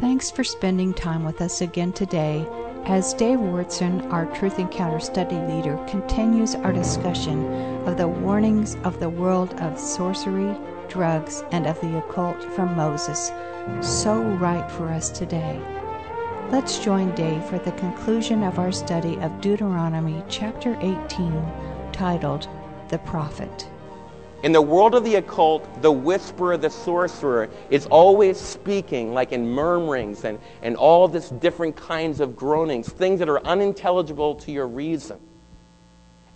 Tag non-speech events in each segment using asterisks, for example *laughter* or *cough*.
Thanks for spending time with us again today as Dave Wyrtzen, our Truth Encounter study leader, continues our discussion of the warnings of the world of sorcery, drugs, and of the occult from Moses. So right for us today. Let's join Dave for the conclusion of our study of Deuteronomy chapter 18, titled The Prophet. In the world of the occult, the whisperer, the sorcerer, is always speaking like in murmurings and, and all this different kinds of groanings, things that are unintelligible to your reason.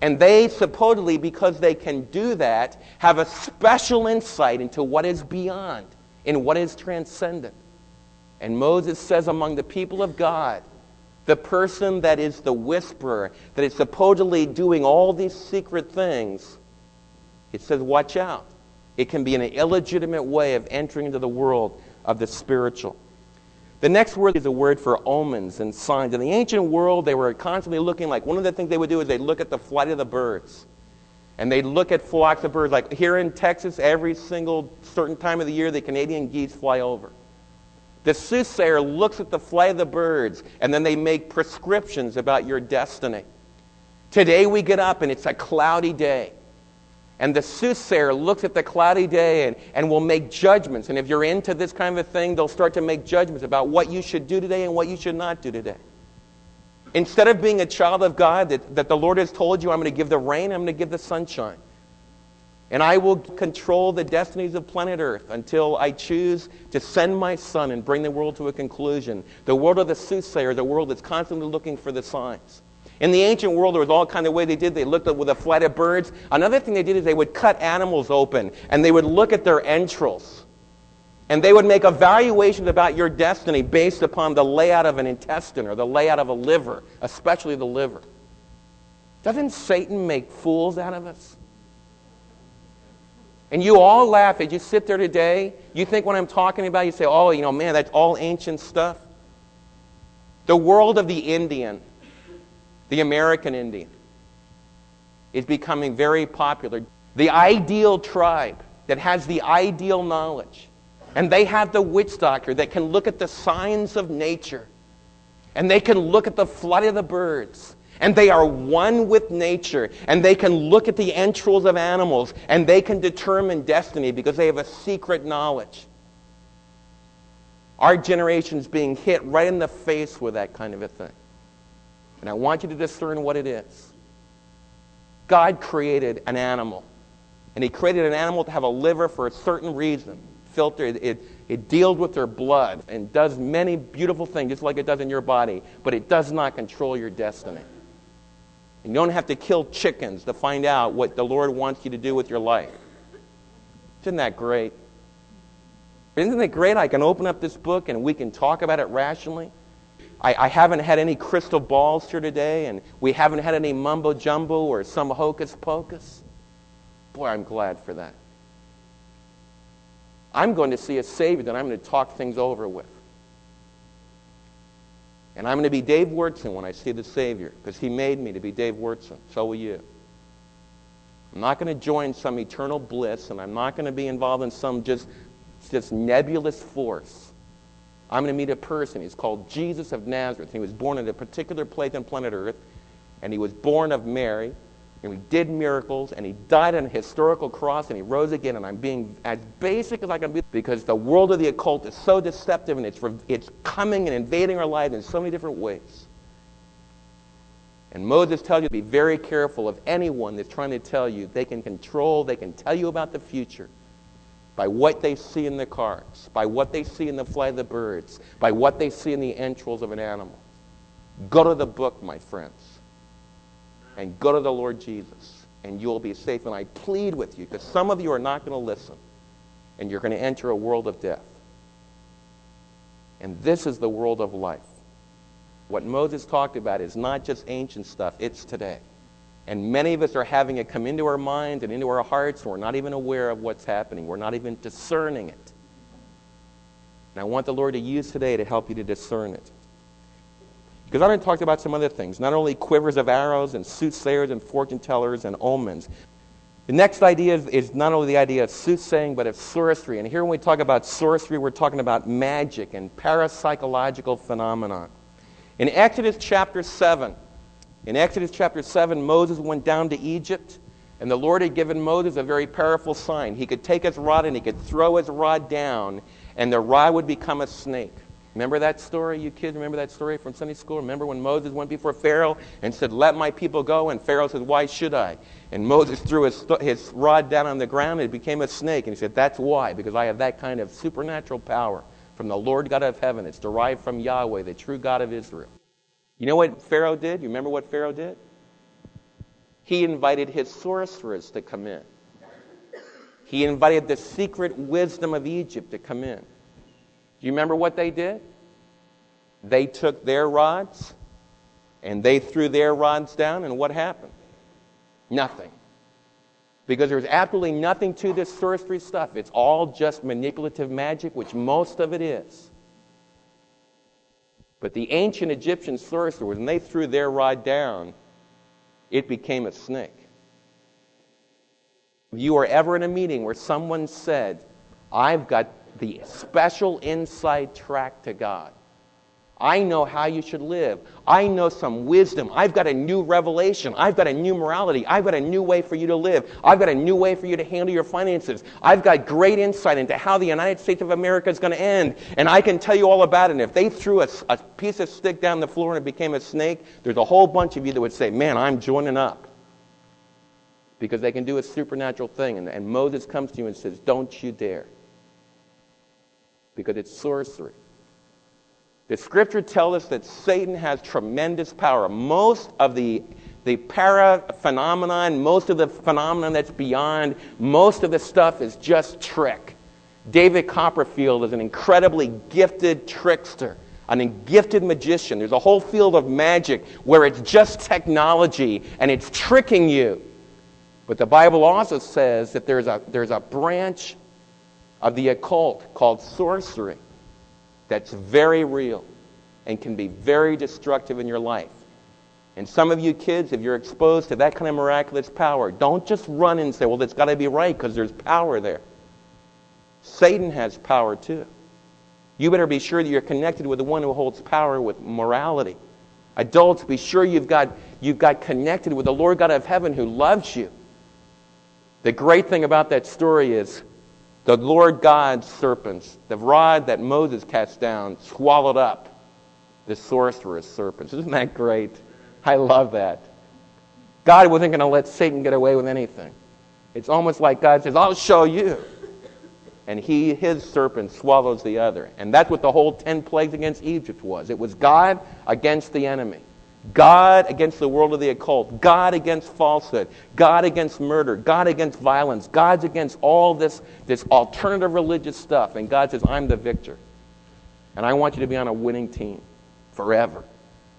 And they supposedly, because they can do that, have a special insight into what is beyond, in what is transcendent. And Moses says among the people of God, the person that is the whisperer, that is supposedly doing all these secret things, it says, watch out. It can be an illegitimate way of entering into the world of the spiritual. The next word is a word for omens and signs. In the ancient world, they were constantly looking like one of the things they would do is they'd look at the flight of the birds. And they'd look at flocks of birds. Like here in Texas, every single certain time of the year, the Canadian geese fly over. The soothsayer looks at the flight of the birds, and then they make prescriptions about your destiny. Today we get up and it's a cloudy day. And the soothsayer looks at the cloudy day and, and will make judgments. And if you're into this kind of thing, they'll start to make judgments about what you should do today and what you should not do today. Instead of being a child of God that, that the Lord has told you, I'm going to give the rain, I'm going to give the sunshine. And I will control the destinies of planet Earth until I choose to send my son and bring the world to a conclusion. The world of the soothsayer, the world that's constantly looking for the signs. In the ancient world, there was all kind of way they did. They looked with a flight of birds. Another thing they did is they would cut animals open and they would look at their entrails. And they would make evaluations about your destiny based upon the layout of an intestine or the layout of a liver, especially the liver. Doesn't Satan make fools out of us? And you all laugh as you sit there today. You think what I'm talking about, you say, oh, you know, man, that's all ancient stuff. The world of the Indian the American Indian is becoming very popular. The ideal tribe that has the ideal knowledge. And they have the witch doctor that can look at the signs of nature. And they can look at the flight of the birds. And they are one with nature. And they can look at the entrails of animals. And they can determine destiny because they have a secret knowledge. Our generation is being hit right in the face with that kind of a thing. And I want you to discern what it is. God created an animal. And He created an animal to have a liver for a certain reason. Filter, it, it, it deals with their blood and does many beautiful things, just like it does in your body, but it does not control your destiny. And you don't have to kill chickens to find out what the Lord wants you to do with your life. Isn't that great? Isn't it great? I can open up this book and we can talk about it rationally. I, I haven't had any crystal balls here today, and we haven't had any mumbo jumbo or some hocus pocus. Boy, I'm glad for that. I'm going to see a Savior that I'm going to talk things over with. And I'm going to be Dave Wyrtzen when I see the Savior, because He made me to be Dave Wyrtzen. So will you. I'm not going to join some eternal bliss, and I'm not going to be involved in some just, just nebulous force. I'm going to meet a person. He's called Jesus of Nazareth. He was born in a particular place on planet Earth, and he was born of Mary, and he did miracles, and he died on a historical cross, and he rose again. And I'm being as basic as I can be because the world of the occult is so deceptive, and it's, it's coming and invading our lives in so many different ways. And Moses tells you to be very careful of anyone that's trying to tell you they can control, they can tell you about the future by what they see in the cards, by what they see in the flight of the birds, by what they see in the entrails of an animal. Go to the book, my friends, and go to the Lord Jesus, and you'll be safe. And I plead with you, because some of you are not going to listen, and you're going to enter a world of death. And this is the world of life. What Moses talked about is not just ancient stuff, it's today. And many of us are having it come into our minds and into our hearts, and we're not even aware of what's happening. We're not even discerning it. And I want the Lord to use today to help you to discern it. Because I already talked about some other things, not only quivers of arrows and soothsayers and fortune tellers and omens, The next idea is, is, not only the idea of soothsaying, but of sorcery. And here, when we talk about sorcery, we're talking about magic and parapsychological phenomenon. In Exodus chapter 7, in Exodus chapter 7, Moses went down to Egypt, and the Lord had given Moses a very powerful sign. He could take his rod and he could throw his rod down, and the rod would become a snake. Remember that story, you kids? Remember that story from Sunday school? Remember when Moses went before Pharaoh and said, Let my people go? And Pharaoh said, Why should I? And Moses threw his, his rod down on the ground and it became a snake. And he said, That's why, because I have that kind of supernatural power from the Lord God of heaven. It's derived from Yahweh, the true God of Israel. You know what Pharaoh did? You remember what Pharaoh did? He invited his sorcerers to come in. He invited the secret wisdom of Egypt to come in. Do you remember what they did? They took their rods and they threw their rods down, and what happened? Nothing. Because there's absolutely nothing to this sorcery stuff. It's all just manipulative magic, which most of it is. But the ancient Egyptian sorcerers, when they threw their rod down, it became a snake. If you were ever in a meeting where someone said, I've got the special inside track to God. I know how you should live. I know some wisdom. I've got a new revelation. I've got a new morality. I've got a new way for you to live. I've got a new way for you to handle your finances. I've got great insight into how the United States of America is going to end. And I can tell you all about it. And if they threw a, a piece of stick down the floor and it became a snake, there's a whole bunch of you that would say, Man, I'm joining up. Because they can do a supernatural thing. And, and Moses comes to you and says, Don't you dare because it's sorcery. The scripture tells us that Satan has tremendous power. Most of the, the para phenomenon, most of the phenomenon that's beyond, most of the stuff is just trick. David Copperfield is an incredibly gifted trickster, an gifted magician. There's a whole field of magic where it's just technology and it's tricking you. But the Bible also says that there's a, there's a branch of the occult called sorcery that's very real and can be very destructive in your life. And some of you kids, if you're exposed to that kind of miraculous power, don't just run and say, well, that's got to be right because there's power there. Satan has power too. You better be sure that you're connected with the one who holds power with morality. Adults, be sure you've got, you've got connected with the Lord God of heaven who loves you. The great thing about that story is the Lord God's serpents, the rod that Moses cast down, swallowed up the sorcerer's serpents. Isn't that great? I love that. God wasn't going to let Satan get away with anything. It's almost like God says, I'll show you. And he, his serpent swallows the other. And that's what the whole 10 plagues against Egypt was. It was God against the enemy. God against the world of the occult, God against falsehood, God against murder, God against violence, God's against all this, this alternative religious stuff. And God says, I'm the victor. And I want you to be on a winning team forever.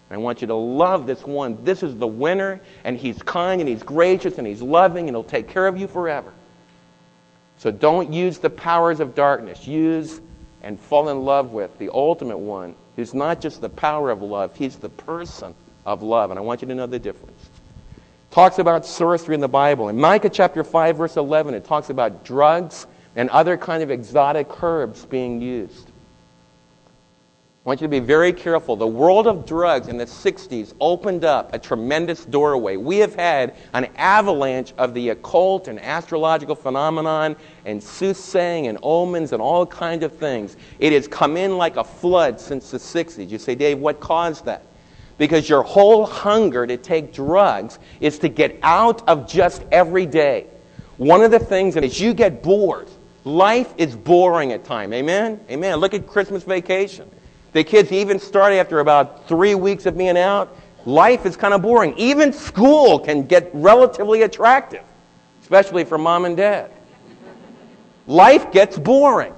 I want you to love this one. This is the winner, and he's kind, and he's gracious, and he's loving, and he'll take care of you forever. So don't use the powers of darkness. Use and fall in love with the ultimate one who's not just the power of love, he's the person of love. And I want you to know the difference. Talks about sorcery in the Bible. In Micah chapter 5, verse 11, it talks about drugs and other kind of exotic herbs being used. I want you to be very careful. The world of drugs in the 60s opened up a tremendous doorway. We have had an avalanche of the occult and astrological phenomenon and soothsaying and omens and all kinds of things. It has come in like a flood since the 60s. You say, Dave, what caused that? Because your whole hunger to take drugs is to get out of just every day. One of the things, as you get bored, life is boring at times. Amen? Amen. Look at Christmas vacation. The kids even start after about three weeks of being out. Life is kind of boring. Even school can get relatively attractive, especially for mom and dad. Life gets boring.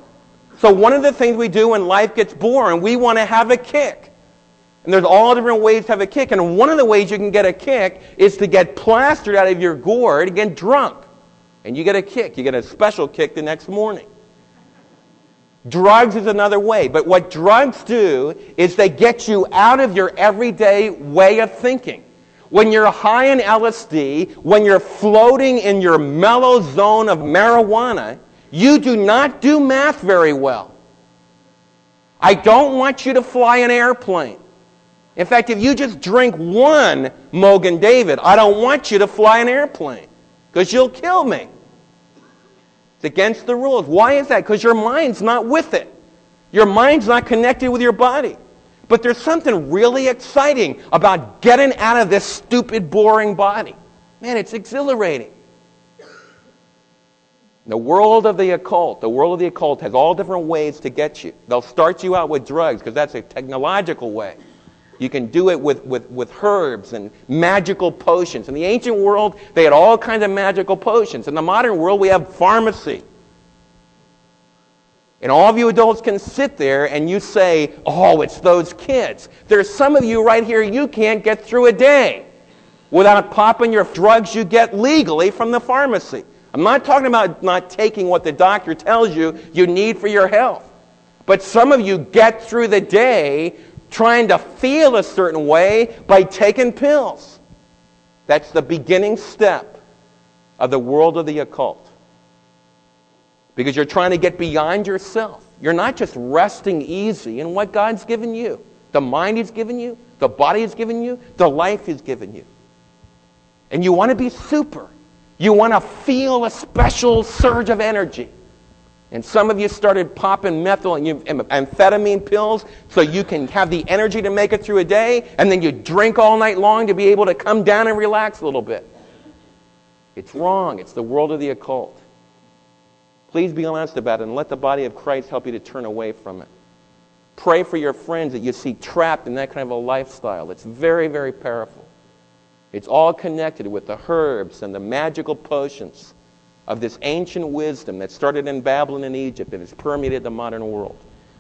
So, one of the things we do when life gets boring, we want to have a kick. And there's all different ways to have a kick. And one of the ways you can get a kick is to get plastered out of your gourd and get drunk. And you get a kick. You get a special kick the next morning. Drugs is another way. But what drugs do is they get you out of your everyday way of thinking. when you're high in LSD, when you're floating in your mellow zone of marijuana, you do not do math very well. I don't want you to fly an airplane. In fact, if you just drink one Mogen David, I don't want you to fly an airplane because you'll kill me. It's against the rules. Why is that? Because your mind's not with it. Your mind's not connected with your body. But there's something really exciting about getting out of this stupid, boring body. Man, it's exhilarating. The world of the occult, the world of the occult has all different ways to get you. They'll start you out with drugs because that's a technological way. You can do it with, with, with herbs and magical potions. In the ancient world, they had all kinds of magical potions. In the modern world, we have pharmacy. And all of you adults can sit there and you say, oh, it's those kids. There's some of you right here, you can't get through a day without popping your drugs you get legally from the pharmacy. I'm not talking about not taking what the doctor tells you you need for your health. But some of you get through the day trying to feel a certain way by taking pills. That's the beginning step of the world of the occult because you're trying to get beyond yourself. You're not just resting easy in what God's given you the mind He's given you, the body He's given you, the life He's given you. And you want to be super. You want to feel a special surge of energy. And some of you started popping methyl and amphetamine pills so you can have the energy to make it through a day, and then you drink all night long to be able to come down and relax a little bit. It's wrong. It's the world of the occult. Please be honest about it and let the body of Christ help you to turn away from it. Pray for your friends that you see trapped in that kind of a lifestyle. It's very, very powerful. It's all connected with the herbs and the magical potions of this ancient wisdom that started in Babylon and Egypt and has permeated the modern world.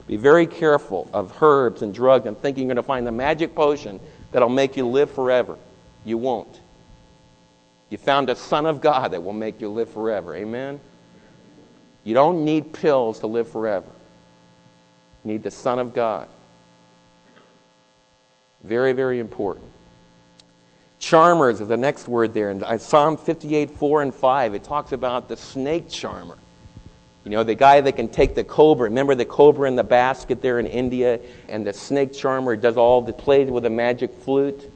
Be very careful of herbs and drugs and thinking you're going to find the magic potion that'll make you live forever. You won't. You found a Son of God that will make you live forever. Amen? You don't need pills to live forever. You need the Son of God. Very, very important. Charmers is the next word there. In uh, Psalm 58, 4 and 5, it talks about the snake charmer. You know, the guy that can take the cobra. Remember the cobra in the basket there in India? And the snake charmer does all the plays with a magic flute?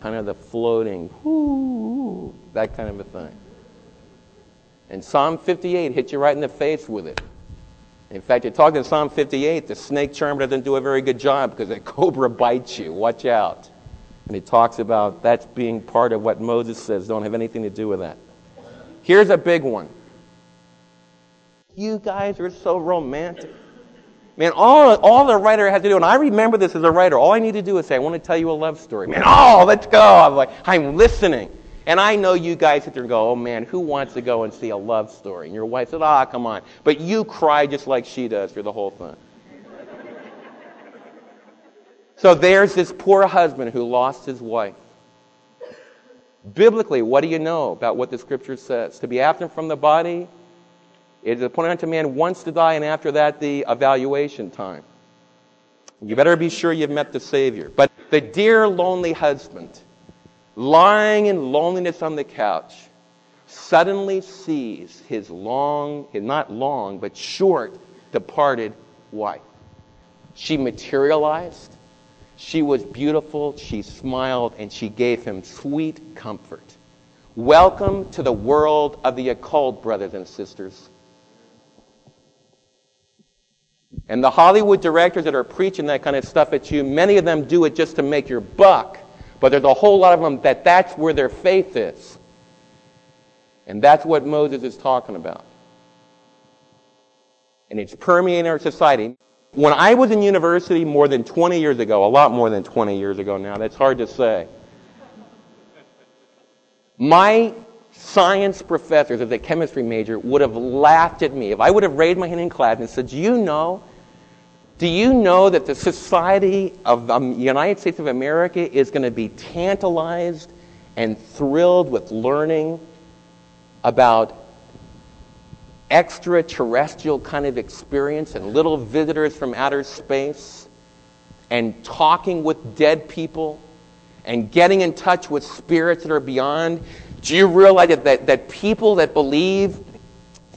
Kind of the floating, whoo, that kind of a thing. And Psalm 58 hits you right in the face with it. In fact, you're talking Psalm 58, the snake charmer doesn't do a very good job because the *laughs* cobra bites you. Watch out. And he talks about that's being part of what Moses says. Don't have anything to do with that. Here's a big one. You guys are so romantic. Man, all, all the writer has to do, and I remember this as a writer, all I need to do is say, I want to tell you a love story. Man, oh, let's go. I'm like, I'm listening. And I know you guys sit there and go, oh man, who wants to go and see a love story? And your wife said, ah, come on. But you cry just like she does through the whole thing. So there's this poor husband who lost his wife. Biblically, what do you know about what the scripture says? To be absent from the body it is appointed unto man once to die, and after that, the evaluation time. You better be sure you've met the Savior. But the dear lonely husband, lying in loneliness on the couch, suddenly sees his long, not long, but short, departed wife. She materialized. She was beautiful. She smiled, and she gave him sweet comfort. Welcome to the world of the occult, brothers and sisters. And the Hollywood directors that are preaching that kind of stuff at you, many of them do it just to make your buck. But there's a whole lot of them that that's where their faith is. And that's what Moses is talking about. And it's permeating our society. When I was in university more than 20 years ago, a lot more than 20 years ago now, that's hard to say. My science professors as a chemistry major would have laughed at me if I would have raised my hand in class and said, Do you know do you know that the society of the United States of America is going to be tantalized and thrilled with learning about extraterrestrial kind of experience and little visitors from outer space and talking with dead people and getting in touch with spirits that are beyond, do you realize that, that, that people that believe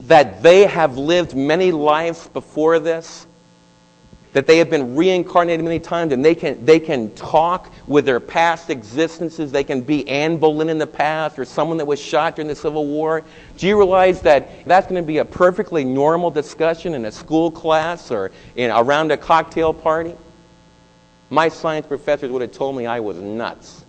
that they have lived many lives before this, that they have been reincarnated many times and they can, they can talk with their past existences. They can be Anne Boleyn in the past or someone that was shot during the Civil War. Do you realize that that's going to be a perfectly normal discussion in a school class or in, around a cocktail party? My science professors would have told me I was nuts.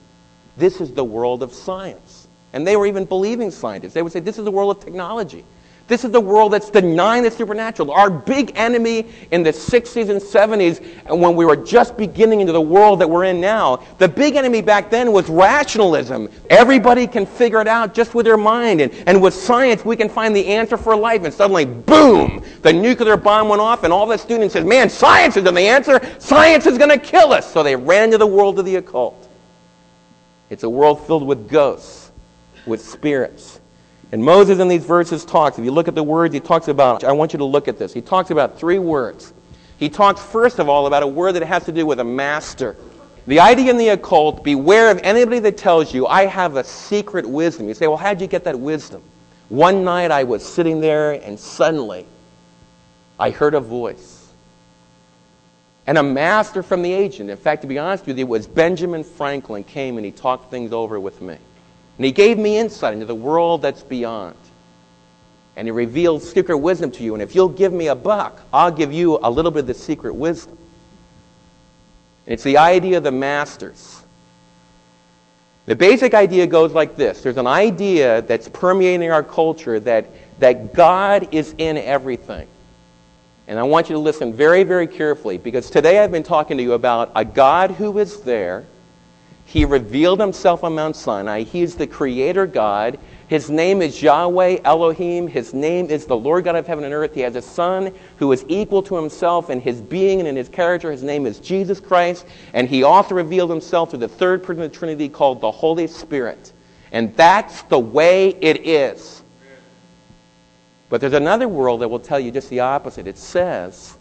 This is the world of science. And they were even believing scientists. They would say, This is the world of technology. This is the world that's denying the supernatural. Our big enemy in the 60s and 70s, and when we were just beginning into the world that we're in now, the big enemy back then was rationalism. Everybody can figure it out just with their mind. And, and with science, we can find the answer for life. And suddenly, boom, the nuclear bomb went off, and all the students said, Man, science isn't the answer. Science is going to kill us. So they ran into the world of the occult. It's a world filled with ghosts, with spirits and Moses in these verses talks, if you look at the words he talks about, I want you to look at this. He talks about three words. He talks, first of all, about a word that has to do with a master. The idea in the occult, beware of anybody that tells you, I have a secret wisdom. You say, well, how'd you get that wisdom? One night I was sitting there and suddenly I heard a voice. And a master from the agent, in fact, to be honest with you, it was Benjamin Franklin came and he talked things over with me. And he gave me insight into the world that's beyond. And he revealed secret wisdom to you. And if you'll give me a buck, I'll give you a little bit of the secret wisdom. And it's the idea of the masters. The basic idea goes like this there's an idea that's permeating our culture that, that God is in everything. And I want you to listen very, very carefully because today I've been talking to you about a God who is there he revealed himself on Mount Sinai. He is the creator God. His name is Yahweh Elohim. His name is the Lord God of heaven and earth. He has a son who is equal to himself in his being and in his character. His name is Jesus Christ. And he also revealed himself through the third person of the Trinity called the Holy Spirit. And that's the way it is. But there's another world that will tell you just the opposite. It says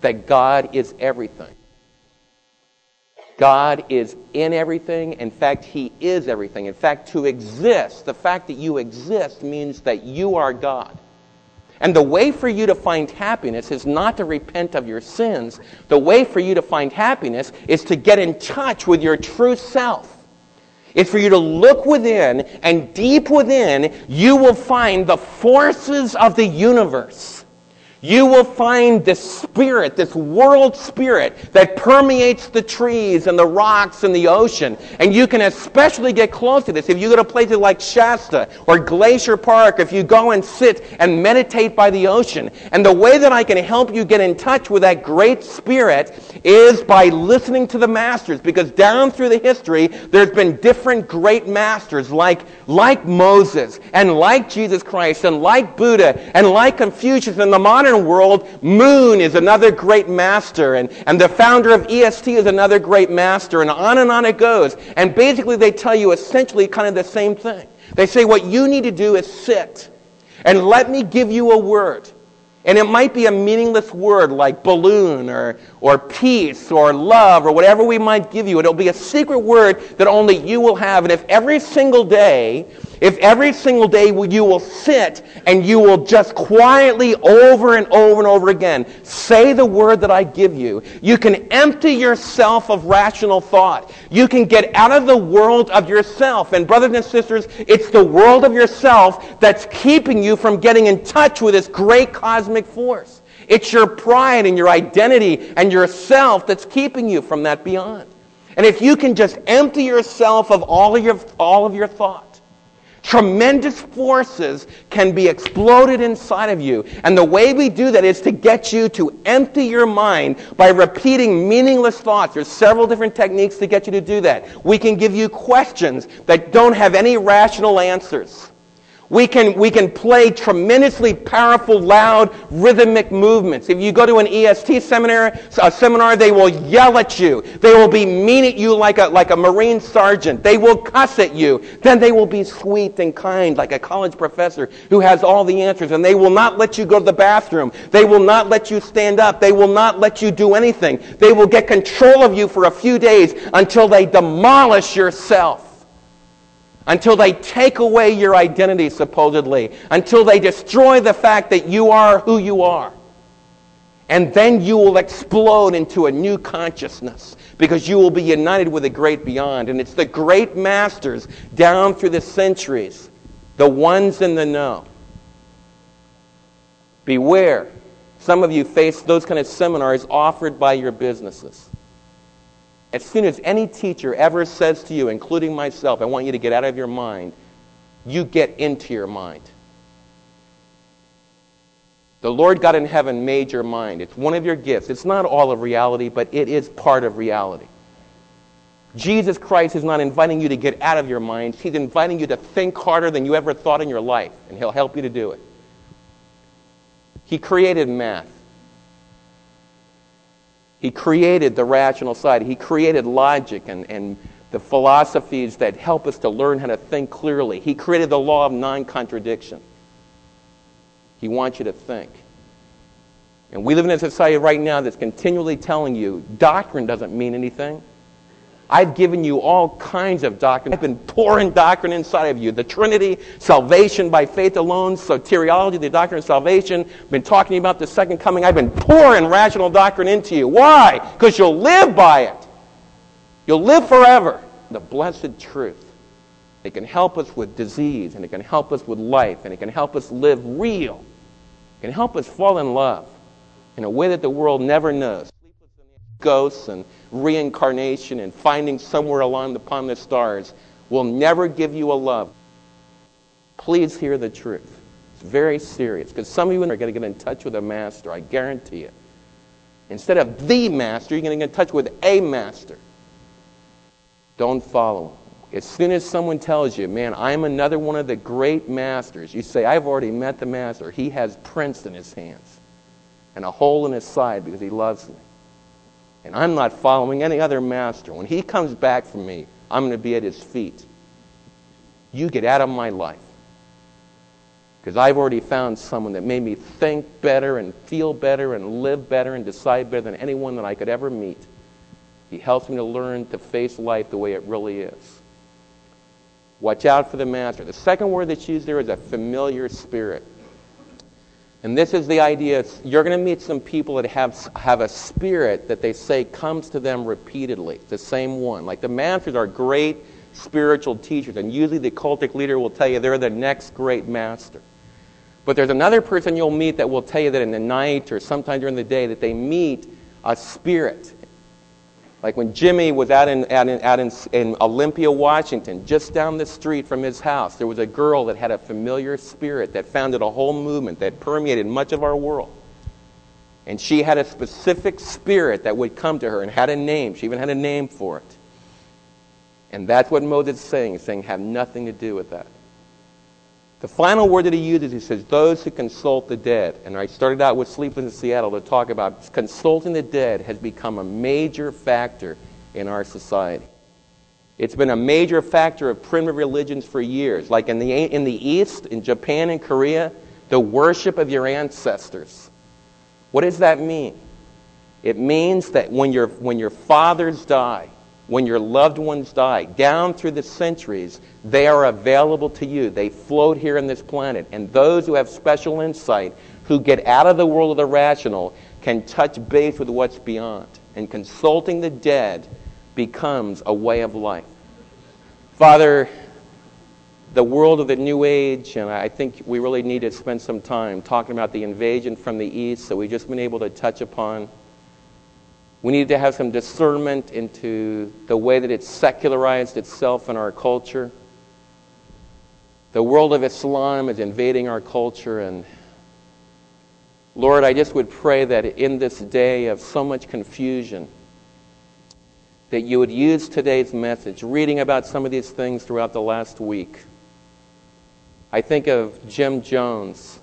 that God is everything. God is in everything. In fact, He is everything. In fact, to exist, the fact that you exist means that you are God. And the way for you to find happiness is not to repent of your sins. The way for you to find happiness is to get in touch with your true self. It's for you to look within, and deep within, you will find the forces of the universe you will find this spirit, this world spirit that permeates the trees and the rocks and the ocean. And you can especially get close to this if you go to places like Shasta or Glacier Park, if you go and sit and meditate by the ocean. And the way that I can help you get in touch with that great spirit is by listening to the masters. Because down through the history, there's been different great masters like, like Moses and like Jesus Christ and like Buddha and like Confucius and the modern modern world, Moon is another great master, and, and the founder of EST is another great master, and on and on it goes. And basically, they tell you essentially kind of the same thing. They say, What you need to do is sit and let me give you a word. And it might be a meaningless word like balloon or, or peace or love or whatever we might give you. It'll be a secret word that only you will have. And if every single day if every single day you will sit and you will just quietly over and over and over again say the word that I give you, you can empty yourself of rational thought. You can get out of the world of yourself. And brothers and sisters, it's the world of yourself that's keeping you from getting in touch with this great cosmic force. It's your pride and your identity and yourself that's keeping you from that beyond. And if you can just empty yourself of all of your, all of your thoughts, Tremendous forces can be exploded inside of you. And the way we do that is to get you to empty your mind by repeating meaningless thoughts. There's several different techniques to get you to do that. We can give you questions that don't have any rational answers. We can, we can play tremendously powerful, loud, rhythmic movements. If you go to an EST seminar, a seminar, they will yell at you. They will be mean at you like a, like a Marine sergeant. They will cuss at you. Then they will be sweet and kind like a college professor who has all the answers. And they will not let you go to the bathroom. They will not let you stand up. They will not let you do anything. They will get control of you for a few days until they demolish yourself until they take away your identity, supposedly, until they destroy the fact that you are who you are. And then you will explode into a new consciousness because you will be united with the great beyond. And it's the great masters down through the centuries, the ones in the know. Beware. Some of you face those kind of seminars offered by your businesses. As soon as any teacher ever says to you, including myself, I want you to get out of your mind, you get into your mind. The Lord God in heaven made your mind. It's one of your gifts. It's not all of reality, but it is part of reality. Jesus Christ is not inviting you to get out of your mind. He's inviting you to think harder than you ever thought in your life, and He'll help you to do it. He created math. He created the rational side. He created logic and, and the philosophies that help us to learn how to think clearly. He created the law of non contradiction. He wants you to think. And we live in a society right now that's continually telling you doctrine doesn't mean anything. I've given you all kinds of doctrine. I've been pouring doctrine inside of you. The Trinity, salvation by faith alone, soteriology, the doctrine of salvation. I've been talking about the second coming. I've been pouring rational doctrine into you. Why? Because you'll live by it. You'll live forever. The blessed truth. It can help us with disease, and it can help us with life, and it can help us live real. It can help us fall in love in a way that the world never knows. Ghosts and reincarnation and finding somewhere along upon the stars will never give you a love. Please hear the truth. It's very serious because some of you are going to get in touch with a master, I guarantee it. Instead of the master, you're going to get in touch with a master. Don't follow him. As soon as someone tells you, man, I'm another one of the great masters, you say, I've already met the master. He has prints in his hands and a hole in his side because he loves me and I'm not following any other master. When he comes back from me, I'm going to be at his feet. You get out of my life. Because I've already found someone that made me think better and feel better and live better and decide better than anyone that I could ever meet. He helps me to learn to face life the way it really is. Watch out for the master. The second word that's used there is a familiar spirit. And this is the idea you're going to meet some people that have, have a spirit that they say comes to them repeatedly, the same one. Like the masters are great spiritual teachers, and usually the cultic leader will tell you they're the next great master. But there's another person you'll meet that will tell you that in the night or sometime during the day that they meet a spirit. Like when Jimmy was out in, out in, out in, in Olympia, Washington, just down the street from his house, there was a girl that had a familiar spirit that founded a whole movement that permeated much of our world. And she had a specific spirit that would come to her and had a name. She even had a name for it. And that's what Moses is saying. Saying, have nothing to do with that. The final word that he uses, he says, those who consult the dead. And I started out with Sleepless in Seattle to talk about consulting the dead has become a major factor in our society. It's been a major factor of primitive religions for years. Like in the, in the East, in Japan and Korea, the worship of your ancestors. What does that mean? It means that when your, when your fathers die, when your loved ones die, down through the centuries, they are available to you. They float here on this planet. And those who have special insight, who get out of the world of the rational, can touch base with what's beyond. And consulting the dead becomes a way of life. Father, the world of the New Age, and I think we really need to spend some time talking about the invasion from the East that we've just been able to touch upon. We need to have some discernment into the way that it's secularized itself in our culture. The world of Islam is invading our culture, and Lord, I just would pray that in this day of so much confusion, that you would use today's message, reading about some of these things throughout the last week. I think of Jim Jones.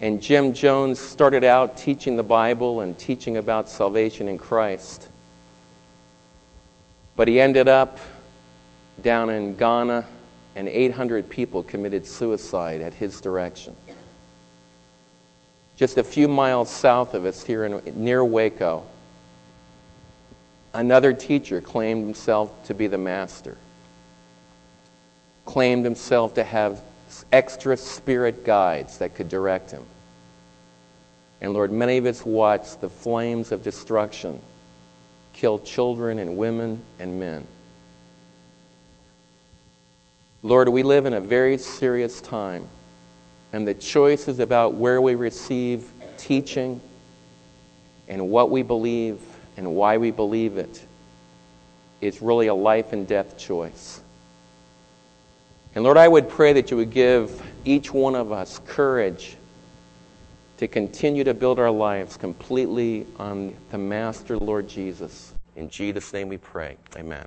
And Jim Jones started out teaching the Bible and teaching about salvation in Christ. But he ended up down in Guyana, and 800 people committed suicide at his direction. Just a few miles south of us, here in, near Waco, another teacher claimed himself to be the master, claimed himself to have extra spirit guides that could direct him. And Lord, many of us watched the flames of destruction kill children and women and men. Lord, we live in a very serious time, and the choices about where we receive teaching and what we believe and why we believe it is really a life and death choice. And Lord, I would pray that you would give each one of us courage to continue to build our lives completely on the Master, Lord Jesus. In Jesus' name we pray. Amen.